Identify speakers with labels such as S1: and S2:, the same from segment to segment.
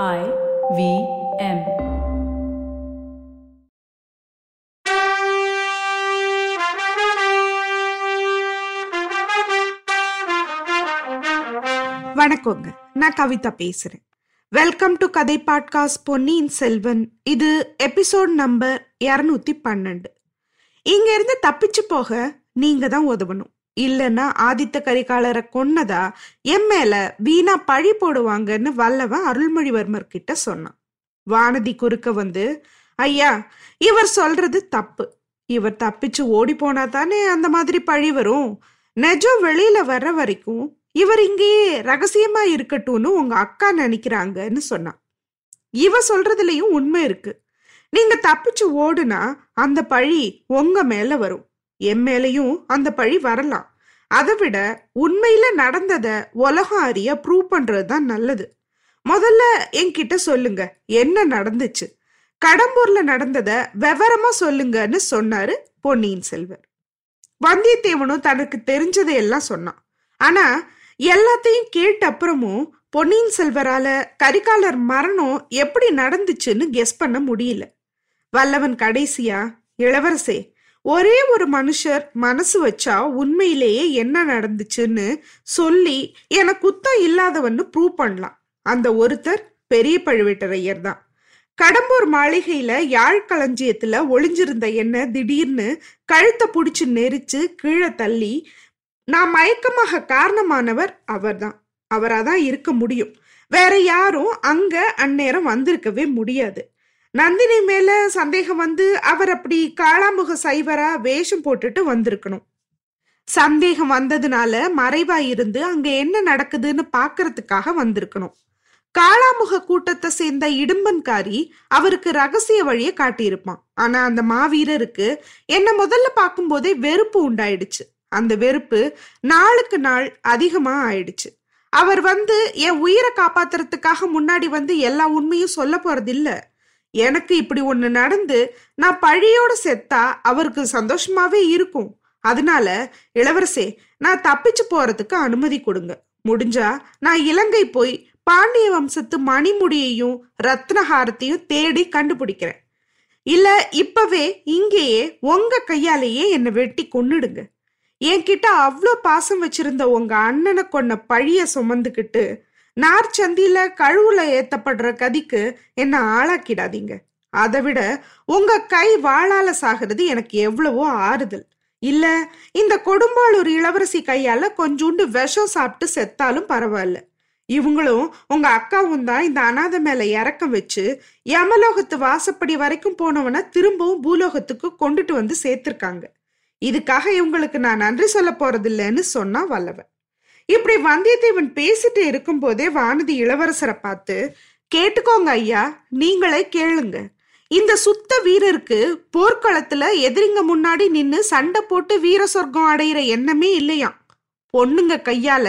S1: I V M.
S2: வணக்கங்க. நான் கவிதா பேசுறேன். Welcome to Kadhai podcast Ponniyin Selvan. இது எபிசோட் நம்பர் இரநூத்தி பன்னெண்டு. இங்க இருந்து தப்பிச்சு போக நீங்க தான் உதவணும். இல்லைன்னா ஆதித்த கரிகாலரை கொன்னதா? என் மேல வீணா பழி போடுவாங்கன்னு வல்லவன் அருள்மொழிவர்மர் கிட்ட சொன்னான். வானதி குறுக்க வந்து ஐயா இவர் சொல்றது தப்பு. இவர் தப்பிச்சு ஓடி போனா தானே அந்த மாதிரி பழி வரும். நெஜம் வெளியில வர்ற வரைக்கும் இவர் இங்கேயே ரகசியமா இருக்கட்டும்னு உங்க அக்கா நினைக்கிறாங்கன்னு சொன்னான். இவ சொல்றதுலயும் உண்மை இருக்கு. நீங்க தப்பிச்சு ஓடுனா அந்த பழி உங்க மேல வரும். என் மேலையும் அந்த பழி வரலாம். அதை விட உண்மையில நடந்தத உலகம் அறிய ப்ரூவ் பண்றது தான் நல்லது. முதல்ல என்கிட்ட சொல்லுங்க என்ன நடந்துச்சு? கடம்பூர்ல நடந்தத விவரமா சொல்லுங்கன்னு சொன்னாரு பொன்னியின் செல்வர். வந்தியத்தேவனும் தனக்கு தெரிஞ்சதை எல்லாம் சொன்னான். ஆனா எல்லாத்தையும் கேட்ட அப்புறமும் பொன்னியின் செல்வரால கரிகாலர் மரணம் எப்படி நடந்துச்சுன்னு கெஸ் பண்ண முடியல. வல்லவன் கடைசியா இளவரசே ஒரே ஒரு மனுஷர் மனசு வச்சா உண்மையிலேயே என்ன நடந்துச்சுன்னு சொல்லி என குத்தம் இல்லாதவன்னு ப்ரூவ் பண்ணலாம். அந்த ஒருத்தர் பெரிய பழுவேட்டரையர் தான். கடம்பூர் மாளிகையில யாழ் களஞ்சியத்துல ஒளிஞ்சிருந்த என்ன திடீர்னு கழுத்தை புடிச்சு நெரிச்சு கீழே தள்ளி நான் மயக்கமாக காரணமானவர் அவர்தான் அவராதான் இருக்க முடியும். வேற யாரும் அங்க அந்நேரம் வந்திருக்கவே முடியாது. நந்தினி மேல சந்தேகம் வந்து அவர் அப்படி காளாமுக சைவரா வேஷம் போட்டுட்டு வந்திருக்கணும். சந்தேகம் வந்ததுனால மறைவா இருந்து அங்க என்ன நடக்குதுன்னு பாக்குறதுக்காக வந்திருக்கணும். காளாமுக கூட்டத்தை சேர்ந்த இடும்பன்காரி அவருக்கு ரகசிய வழிய காட்டியிருப்பான். ஆனா அந்த மாவீரருக்கு என்ன முதல்ல பார்க்கும்போதே வெறுப்பு உண்டாயிடுச்சு. அந்த வெறுப்பு நாளுக்கு நாள் அதிகமா ஆயிடுச்சு. அவர் வந்து என் உயிரை காப்பாத்துறதுக்காக முன்னாடி வந்து எல்லா உண்மையும் சொல்ல போறது எனக்கு இப்படி ஒன்று நடந்து நான் பழியோட செத்தா அவருக்கு சந்தோஷமாவே இருக்கும். அதனால இளவரசே நான் தப்பிச்சு போறதுக்கு அனுமதி கொடுங்க. முடிஞ்சா நான் இலங்கை போய் பாண்டிய வம்சத்து மணிமுடியையும் ரத்னஹாரத்தையும் தேடி கண்டுபிடிக்கிறேன். இல்ல இப்பவே இங்கேயே உங்க கையாலேயே என்னை வெட்டி கொன்னுடுங்க. என்கிட்ட அவ்வளோ பாசம் வச்சிருந்த உங்க அண்ணனை கொன்ன பழிய சுமந்துக்கிட்டு நார்ச்சந்தியில கழுவுல ஏத்தப்படுற கதிக்கு என்ன ஆளாக்கிடாதீங்க. அதை விட உங்க கை வாழால சாகிறது எனக்கு எவ்வளவோ ஆறுதல். இல்ல இந்த கொடும்பாளூர் இளவரசி கையால கொஞ்சோண்டு விஷம் சாப்பிட்டு செத்தாலும் பரவாயில்ல. இவங்களும் உங்க அக்காவும் தான் இந்த அனாதை மேல இறக்கம் வச்சு யமலோகத்து வாசப்படி வரைக்கும் போனவன திரும்பவும் பூலோகத்துக்கு கொண்டுட்டு வந்து சேர்த்திருக்காங்க. இதுக்காக இவங்களுக்கு நான் நன்றி சொல்ல போறதில்லைன்னு சொன்னா வல்லவன். இப்படி வந்தியத்தேவன் பேசிட்டு இருக்கும் போதே வானதி இளவரசரை பார்த்து கேட்டுக்கோங்க ஐயா நீங்களே கேளுங்க. இந்த சுத்த வீரருக்கு போர்க்களத்துல எதிரிங்க முன்னாடி நின்னு சண்டை போட்டு வீர சொர்க்கம் அடையிற எண்ணமே இல்லையாம். பொண்ணுங்க கையால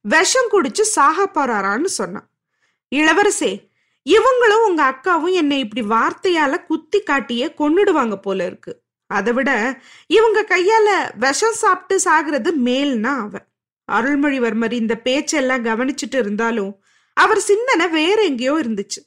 S2: விஷம் குடிச்சு சாக போறாரான்னு சொன்னான். இளவரசே இவங்களும் உங்க அக்காவும் என்னை இப்படி வார்த்தையால குத்தி காட்டியே கொன்னுடுவாங்க போல இருக்கு. அதை விட இவங்க கையால விஷம் சாப்பிட்டு சாகிறது மேல்னா அவன். அருள்மொழிவர்மர் இந்த பேச்செல்லாம் கவனிச்சுட்டு இருந்தாலும் அவர் சிந்தனை வேற எங்கேயோ இருந்துச்சு.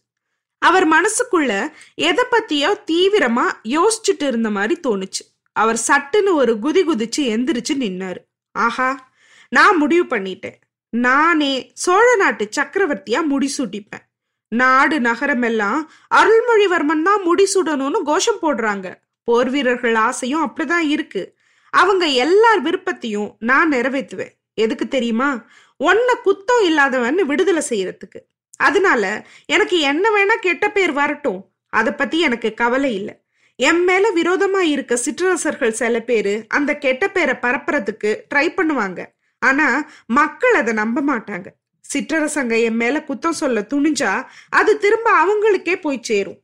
S2: அவர் மனசுக்குள்ள எதை பத்தியோ தீவிரமா யோசிச்சுட்டு இருந்த மாதிரி தோணுச்சு. அவர் சட்டுன்னு ஒரு குதி குதிச்சு எந்திரிச்சு நின்னாரு. ஆஹா நான் முடிவு பண்ணிட்டேன். நானே சோழ நாட்டு சக்கரவர்த்தியா முடிசூட்டிப்பேன். நாடு நகரம் எல்லாம் அருள்மொழிவர்மன் தான் முடிசூடணும்னு கோஷம் போடுறாங்க. போர் வீரர்கள் ஆசையும் அப்படிதான் இருக்கு. அவங்க எல்லார் விருப்பத்தையும் நான் நிறைவேற்றுவேன். எதுக்கு தெரியுமா? ஒன்ன குத்தம் இல்லாதவன் விடுதலை செய்யறதுக்கு. அதனால எனக்கு என்ன வேணா கெட்ட பேர் வரட்டும். அதை பத்தி எனக்கு கவலை இல்லை. என் மேல விரோதமா இருக்க சிற்றரசர்கள் சில பேரு அந்த கெட்ட பேரை பரப்புறதுக்கு ட்ரை பண்ணுவாங்க. ஆனா மக்கள் அதை நம்ப மாட்டாங்க. சிற்றரசங்க என் மேல குத்தம் சொல்ல துணிஞ்சா அது திரும்ப அவங்களுக்கே போய் சேரும்.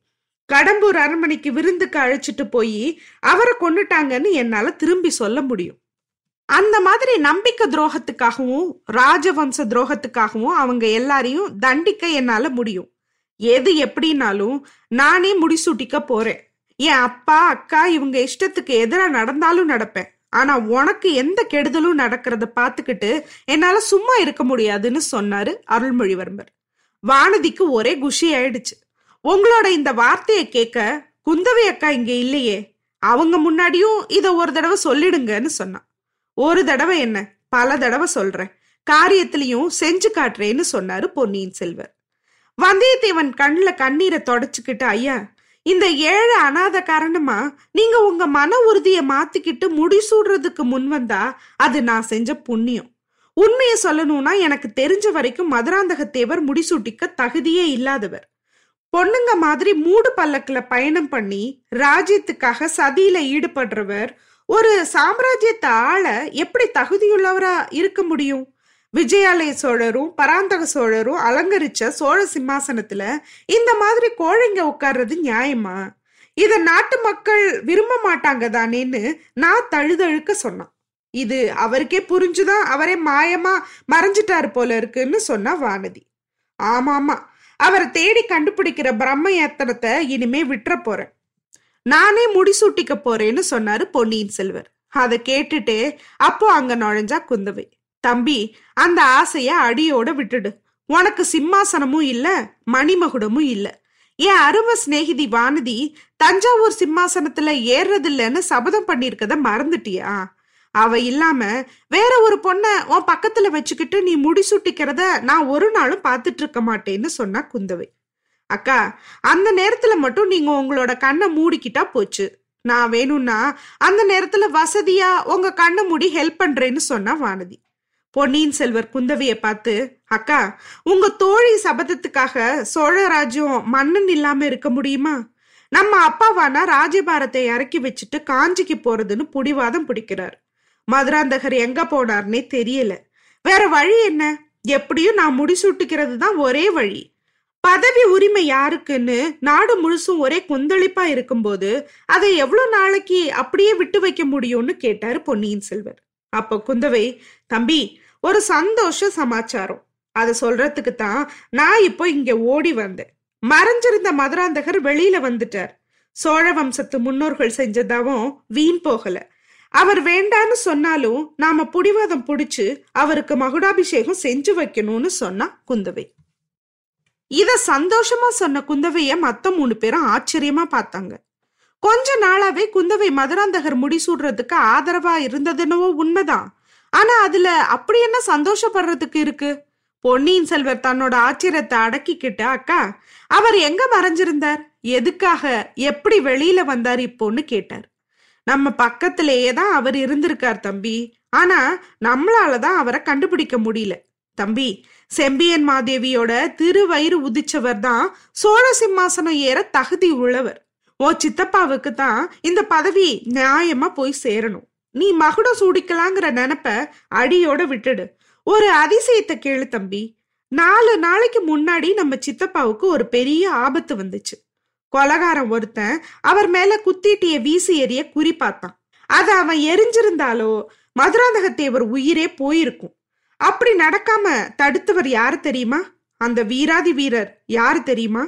S2: கடம்பூர் அரண்மனைக்கு விருந்துக்கு அழைச்சிட்டு போய் அவரை கொண்டுட்டாங்கன்னு என்னால திரும்பி சொல்ல முடியும். அந்த மாதிரி நம்பிக்கை துரோகத்துக்காகவும் ராஜவம்ச துரோகத்துக்காகவும் அவங்க எல்லாரையும் தண்டிக்க என்னால முடியும். எது எப்படின்னாலும் நானே முடிசூட்டிக்க போறேன். என் அப்பா அக்கா இவங்க இஷ்டத்துக்கு எதிராக நடந்தாலும் நடப்பேன். ஆனா உனக்கு எந்த கெடுதலும் நடக்கிறத பார்த்துக்கிட்டு என்னால சும்மா இருக்க முடியாதுன்னு சொன்னாரு அருள்மொழிவர்மர். வானதிக்கு ஒரே குஷி ஆயிடுச்சு. உங்களோட இந்த வார்த்தையை கேட்க குந்தவை அக்கா இங்க இல்லையே. அவங்க முன்னாடியும் இத ஒரு தடவை சொல்லிடுங்கன்னு சொன்னான். ஒரு தடவை என்ன? பல தடவை சொல்றேன். காரியத்திலையும் செஞ்சு காட்டுறேன்னு சொன்னாரு பொன்னியின் செல்வர். வந்தியத்தேவன் கண்ணில் கண்ணீரை தொடச்சிக்கிட்டு ஐயா இந்த ஏழை அனாத காரணமா நீங்க உங்க மன உறுதியை மாத்திக்கிட்டு முடிசூடுறதுக்கு முன் வந்தா அது நான் செஞ்ச புண்ணியம். உண்மையை சொல்லணும்னா எனக்கு தெரிஞ்ச வரைக்கும் மதுராந்தகத்தேவர் முடிசூட்டிக்க தகுதியே இல்லாதவர். பொண்ணுங்க மாதிரி மூடு பல்லக்கில் பயணம் பண்ணி ராஜ்யத்துக்காக சதியில ஈடுபடுறவர் ஒரு சாம்ராஜ்யத்தை ஆள எப்படி தகுதியுள்ளவரா இருக்க முடியும்? விஜயாலய சோழரும் பராந்தக சோழரும் அலங்கரிச்ச சோழ சிம்மாசனத்துல இந்த மாதிரி கோழைங்க உட்கார்றது நியாயமா? இத நாட்டு மக்கள் விரும்ப மாட்டாங்க தானேன்னு நான் தழுதழுக்க சொன்னான். இது அவருக்கே புரிஞ்சுதான் அவரே மாயமா மறைஞ்சிட்டாரு போல இருக்குன்னு சொன்னா வானதி. ஆமாமா. அவரை தேடி கண்டுபிடிக்கிற பிரம்ம ஏத்தனத்தை இனிமே விட்டுற போறேன். நானே முடிசூட்டிக்க போறேன்னு சொன்னாரு பொன்னியின் செல்வர். அதை கேட்டுட்டு அப்போ அங்க நுழைஞ்சா குந்தவை. தம்பி அந்த ஆசைய அடியோட விட்டுடு. உனக்கு சிம்மாசனமும் இல்ல மணிமகுடமும் இல்ல. என் அரும சிநேகிதி வானதி தஞ்சாவூர் சிம்மாசனத்துல ஏறுறதில்லன்னு சபதம் பண்ணிருக்கத மறந்துட்டியா? அவ இல்லாம வேற ஒரு பொண்ண உன் பக்கத்துல வச்சுக்கிட்டு நீ முடிசூட்டிக்கிறத நான் ஒரு நாளும் பார்த்துட்டு இருக்க மாட்டேன்னு சொன்னா குந்தவை. அக்கா அந்த நேரத்துல மட்டும் நீங்க உங்களோட கண்ணை மூடிக்கிட்டா போச்சு. நான் வேணும்னா அந்த நேரத்துல வசதியா உங்க கண்ணை மூடி ஹெல்ப் பண்றேன்னு சொன்னா வானதி. பொன்னியின் செல்வர் குந்தவையை பார்த்து அக்கா உங்க தோழி சபதத்துக்காக சோழ ராஜ்யம் மன்னன் இல்லாம இருக்க முடியுமா? நம்ம அப்பாவானா ராஜபாரத்தை இறக்கி வச்சுட்டு காஞ்சிக்கு போறதுன்னு புடிவாதம் பிடிக்கிறார். மதுராந்தகர் எங்க போனார்னே தெரியல. வேற வழி என்ன? எப்படியும் நான் முடிசூட்டுக்கிறது தான் ஒரே வழி. பதவி உரிமை யாருக்குன்னு நாடு முழுசும் ஒரே கொந்தளிப்பா இருக்கும்போது அதை எவ்வளவு நாளைக்கு அப்படியே விட்டு வைக்க முடியும்னு கேட்டாரு பொன்னியின் செல்வர். அப்ப குந்தவை தம்பி ஒரு சந்தோஷ சமாச்சாரம். அதை சொல்றதுக்கு தான் நான் இப்போ இங்க ஓடி வந்தேன். மறைஞ்சிருந்த மதுராந்தகர் வெளியில வந்துட்டார். சோழ வம்சத்து முன்னோர்கள் செஞ்சதாவும் வீண் போகல. அவர் வேண்டான்னு சொன்னாலும் நாம புடிவாதம் புடிச்சு அவருக்கு மகுடாபிஷேகம் செஞ்சு வைக்கணும்னு சொன்னா குந்தவை. இத சந்தோஷமா சொன்ன குந்தவைய மத்த மூணு பேரும் ஆச்சரியமா பார்த்தாங்க. கொஞ்ச நாளாவே குந்தவை மதுராந்தகர் முடிசூடுறதுக்கு ஆதரவா இருந்ததுன்னவோ உண்மைதான். ஆனா அதுல அப்படி என்ன சந்தோஷப்படுறதுக்கு இருக்கு? பொன்னியின் செல்வர் தன்னோட ஆச்சரியத்தை அடக்கிக்கிட்டு அக்கா அவர் எங்க மறைஞ்சிருந்தார்? எதுக்காக? எப்படி வெளியில வந்தார் இப்போன்னு கேட்டார். நம்ம பக்கத்திலேயே தான் அவர் இருந்திருக்கார் தம்பி. ஆனா நம்மளால தான் அவரை கண்டுபிடிக்க முடியல. தம்பி செம்பியன் மாதேவியோட திருவயிறு உதிச்சவர் தான் சோழ சிம்மாசனம் ஏற தகுதி உள்ளவர். ஓ சித்தப்பாவுக்கு தான் இந்த பதவி நியாயமா போய் சேரணும். நீ மகுடம் சூடிக்கலாங்கிற நினப்ப அடியோட விட்டுடு. ஒரு அதிசயத்தை கேளு தம்பி. நாலு நாளைக்கு முன்னாடி நம்ம சித்தப்பாவுக்கு ஒரு பெரிய ஆபத்து வந்துச்சு. கொலகாரம் ஒருத்தன் அவர் மேல குத்தீட்டிய வீசி எறிய குறி பார்த்தான். அது அவன் எரிஞ்சிருந்தாலோ மதுராந்தகத்தேவர் உயிரே போயிருக்கும். அப்படி நடக்காம தடுத்தவர் யாரு தெரியுமா? அந்த வீராதி வீரர் யாரு தெரியுமா?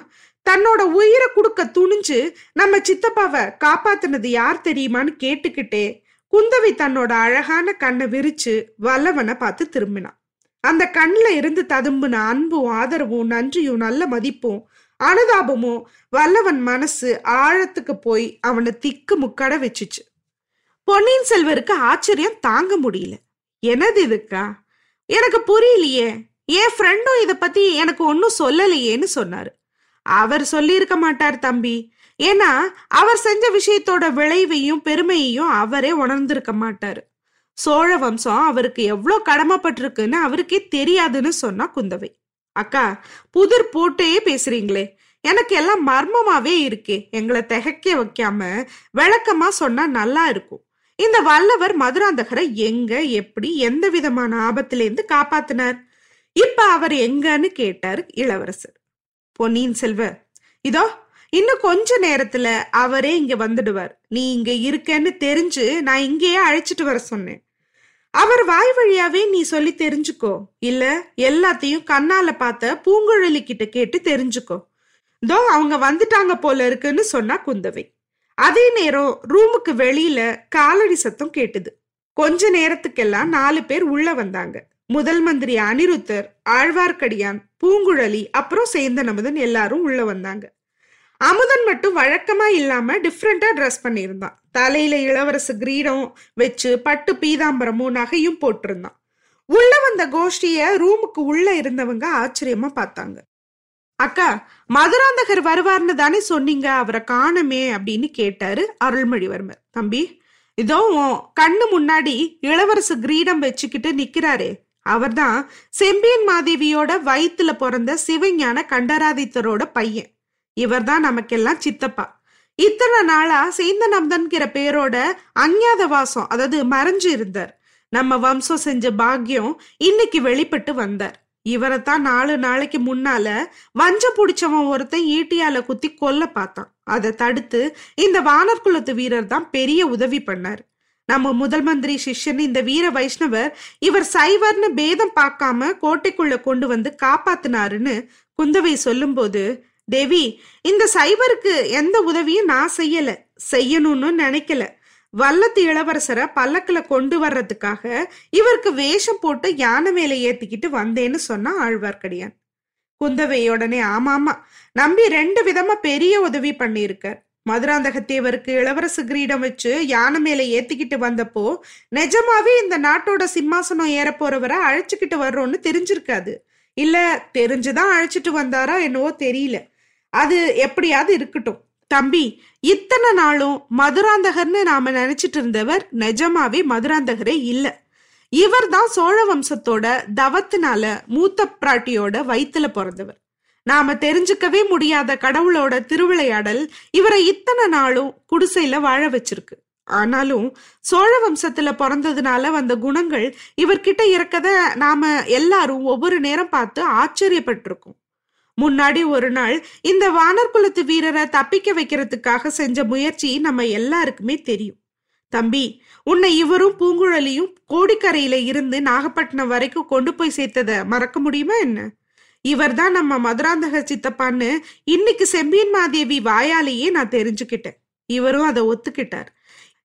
S2: தன்னோட உயிரை கொடுக்க துணிஞ்சு நம்ம சித்தப்பாவை காப்பாத்தினது யார் தெரியுமான்னு கேட்டுக்கிட்டே குந்தவி தன்னோட அழகான கண்ணை விரிச்சு வல்லவனை பார்த்து திரும்பினான். அந்த கண்ணில் இருந்து ததும்புன அன்பும் ஆதரவும் நன்றியும் நல்ல மதிப்பும் அனுதாபமும் வல்லவன் மனசு ஆழத்துக்கு போய் அவனை திக்கு முக்கட வச்சுச்சு. பொன்னியின் செல்வருக்கு ஆச்சரியம் தாங்க முடியல. என்னது இதுக்கா? எனக்கு புரியலையே. என் ஃப்ரெண்டும் இதை பத்தி எனக்கு ஒன்றும் சொல்லலையேன்னு சொன்னாரு. அவர் சொல்லியிருக்க மாட்டார் தம்பி. ஏன்னா அவர் செஞ்ச விஷயத்தோட விளைவையும் பெருமையையும் அவரே உணர்ந்திருக்க மாட்டாரு. சோழ வம்சம் அவருக்கு எவ்வளோ கடமைப்பட்டிருக்குன்னு அவருக்கே தெரியாதுன்னு சொன்னா குந்தவை. அக்கா புதிர் போட்டே பேசுறீங்களே. எனக்கு எல்லாம் மர்மமாவே இருக்கே. எங்களை திகைக்க வைக்காம விளக்கமா சொன்னா நல்லா இருக்கும். இந்த வல்லவர் மதுராந்தகரை எங்க எப்படி எந்த விதமான ஆபத்திலேருந்து காப்பாத்தினார்? இப்ப அவர் எங்கன்னு கேட்டார் இளவரசர். பொன்னியின் செல்வர் இதோ இன்னும் கொஞ்ச நேரத்துல அவரே இங்க வந்துடுவார். நீ இங்க இருக்கேன்னு தெரிஞ்சு நான் இங்கேயே அழைச்சிட்டு வர சொன்னேன். அவர் வாய் வழியாவே நீ சொல்லி தெரிஞ்சுக்கோ. இல்ல எல்லாத்தையும் கண்ணால பார்த்த பூங்குழலி கிட்ட கேட்டு தெரிஞ்சுக்கோ. தோ அவங்க வந்துட்டாங்க போல இருக்குன்னு சொன்னா குந்தவை. அதே நேரம் ரூமுக்கு வெளியில காலடி சத்தம் கேட்டுது. கொஞ்ச நேரத்துக்கெல்லாம் நாலு பேர் உள்ள வந்தாங்க. முதல் மந்திரி அனிருத்தர் ஆழ்வார்க்கடியான் பூங்குழலி அப்புறம் சேந்தன் அமுதன் எல்லாரும் உள்ள வந்தாங்க. அமுதன் மட்டும் வழக்கமா இல்லாம டிஃப்ரெண்டா ட்ரெஸ் பண்ணியிருந்தான். தலையில இளவரசு கிரீடம் வச்சு பட்டு பீதாம்பரமும் நகையும் போட்டிருந்தான். உள்ள வந்த கோஷ்டிய ரூமுக்கு உள்ள இருந்தவங்க ஆச்சரியமா பார்த்தாங்க. அக்கா மதுராந்தகர் வருவார்னு தானே சொன்னீங்க அவரை காணமே அப்படின்னு கேட்டாரு அருள்மொழிவர்மர். தம்பி இதோ கண்ணு முன்னாடி இளவரசு கிரீடம் வச்சுக்கிட்டு நிக்கிறாரே. அவர்தான் செம்பியன் மாதேவியோட வயிற்றுல பிறந்த சிவஞான கண்டராதித்தரோட பையன். இவர்தான் நமக்கெல்லாம் சித்தப்பா. இத்தனை நாளா சேந்தனம்தன்கிற பேரோட அஞ்ஞாத வாசம் அதாவது மறைஞ்சு இருந்தார் நம்ம வம்சம் செஞ்ச பாக்கியம் இன்னைக்கு வெளிப்பட்டு வந்தார். இவரைத்தான் நாலு நாளைக்கு முன்னால வஞ்ச புடிச்சவன் ஒருத்தன் ஈட்டியால குத்தி கொல்ல பார்த்தான். அதை தடுத்து இந்த வானர் குலத்து வீரர் தான் பெரிய உதவி பண்ணார். நம்ம முதல் மந்திரி சிஷ்யன் இந்த வீர வைஷ்ணவர் இவர் சைவர்னு பேதம் பார்க்காம கோட்டைக்குள்ள கொண்டு வந்து காப்பாத்தினாருன்னு குந்தவை சொல்லும்போது தேவி இந்த சைவருக்கு எந்த உதவியும் நான் செய்யல. செய்யணும்னு நினைக்கல. வல்லத்து இளவரசரை பல்லக்கில் கொண்டு வர்றதுக்காக இவருக்கு வேஷம் போட்டு யானை மேலே ஏத்திக்கிட்டு வந்தேன்னு சொன்னா ஆழ்வார்க்கடியான். குந்தவையோடனே ஆமாமா நம்பி ரெண்டு விதமா பெரிய உதவி பண்ணியிருக்கார். மதுராந்தகத்தேவருக்கு இளவரசு கிரீடம் வச்சு யானை மேலே ஏத்திக்கிட்டு வந்தப்போ நிஜமாவே இந்த நாட்டோட சிம்மாசனம் ஏற போறவரை அழைச்சுக்கிட்டு வர்றோம்னு தெரிஞ்சிருக்காது. இல்ல தெரிஞ்சுதான் அழைச்சிட்டு வந்தாரா என்னவோ தெரியல. அது எப்படியாவது இருக்கட்டும். தம்பி இத்தனை நாளும் மதுராந்தகர்னு நாம நினைச்சிட்டு இருந்தவர் நிஜமாவே மதுராந்தகரே இல்ல. இவர் தான் சோழ வம்சத்தோட தவத்தினால மூத்த பிராட்டியோட வயிற்றுல பிறந்தவர். நாம தெரிஞ்சுக்கவே முடியாத கடவுளோட திருவிளையாடல் இவரை இத்தனை நாளும் குடிசையில வாழ வச்சிருக்கு. ஆனாலும் சோழ வம்சத்துல பிறந்ததுனால வந்த குணங்கள் இவர்கிட்ட இருக்கத நாம எல்லாரும் ஒவ்வொரு நேரம் பார்த்து ஆச்சரியப்பட்டிருக்கோம். முன்னாடி ஒரு நாள் இந்த வானர் குலத்து வீரரை தப்பிக்க வைக்கிறதுக்காக செஞ்ச முயற்சி நம்ம எல்லாருக்குமே தெரியும். தம்பி உன்னை இவரும் பூங்குழலியும் கோடிக்கரையில இருந்து நாகப்பட்டினம் வரைக்கும் கொண்டு போய் சேர்த்ததை மறக்க முடியுமா என்ன? இவர்தான் நம்ம மதுராந்தக சித்தப்பான்னு இன்னைக்கு செம்பியன் மாதேவி வாயாலேயே நான் தெரிஞ்சுக்கிட்டேன். இவரும் அதை ஒத்துக்கிட்டார்.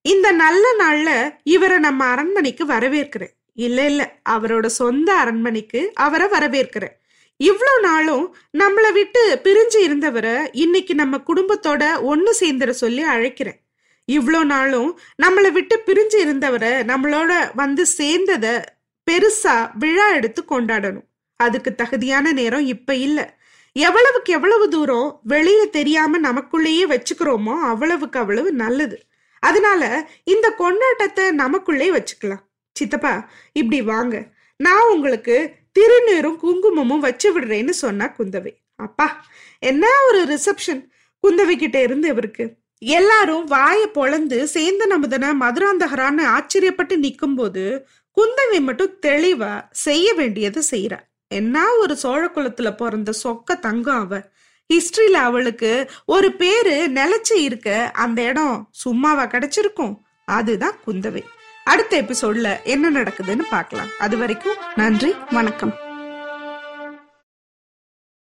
S2: இந்த நல்ல நாள்ல இவரை நம்ம அரண்மனைக்கு வரவேற்கிறேன். இல்ல இல்ல அவரோட சொந்த அரண்மனைக்கு அவரை வரவேற்கிறேன். இவ்வளோ நாளும் நம்மளை விட்டு பிரிஞ்சு இருந்தவரை இன்னைக்கு நம்ம குடும்பத்தோட ஒன்று சேர்ந்துட சொல்லி அழைக்கிறேன். இவ்வளோ நாளும் நம்மளை விட்டு பிரிஞ்சு இருந்தவரை நம்மளோட வந்து சேர்ந்தத பெருசா விழா எடுத்து கொண்டாடணும். அதுக்கு தகுதியான நேரம் இப்ப இல்ல. எவ்வளவுக்கு எவ்வளவு தூரம் வெளியில தெரியாம நமக்குள்ளேயே வச்சுக்கிறோமோ அவ்வளவுக்கு அவ்வளவு நல்லது. அதனால இந்த கொண்டாட்டத்தை நமக்குள்ளே வச்சுக்கலாம். சித்தப்பா இப்படி வாங்க. நான் உங்களுக்கு திருநீரும் குங்குமமும் வச்சு விடுறேன்னு சொன்னா குந்தவை. அப்பா என்ன ஒரு ரிசப்ஷன் குந்தவை கிட்ட இருந்து இவருக்கு. எல்லாரும் வாயை பொழந்து சேந்த நமுதன மதுராந்தகரான்னு ஆச்சரியப்பட்டு நிற்கும் போது குந்தவை மட்டும் தெளிவா செய்ய வேண்டியதை செய்யறா என்ன ஒரு சோழ குலத்துல பிறந்த சொக்க தங்கம் அவ. ஹிஸ்டரியில அவளுக்கு ஒரு பேரு நிலைச்சு இருக்க அந்த இடம் சும்மாவா கிடைச்சிருக்கும்? அதுதான் குந்தவை. அடுத்த எபிசோட்ல என்ன நடக்குதுன்னு பார்க்கலாம். அது வரைக்கும் நன்றி வணக்கம்.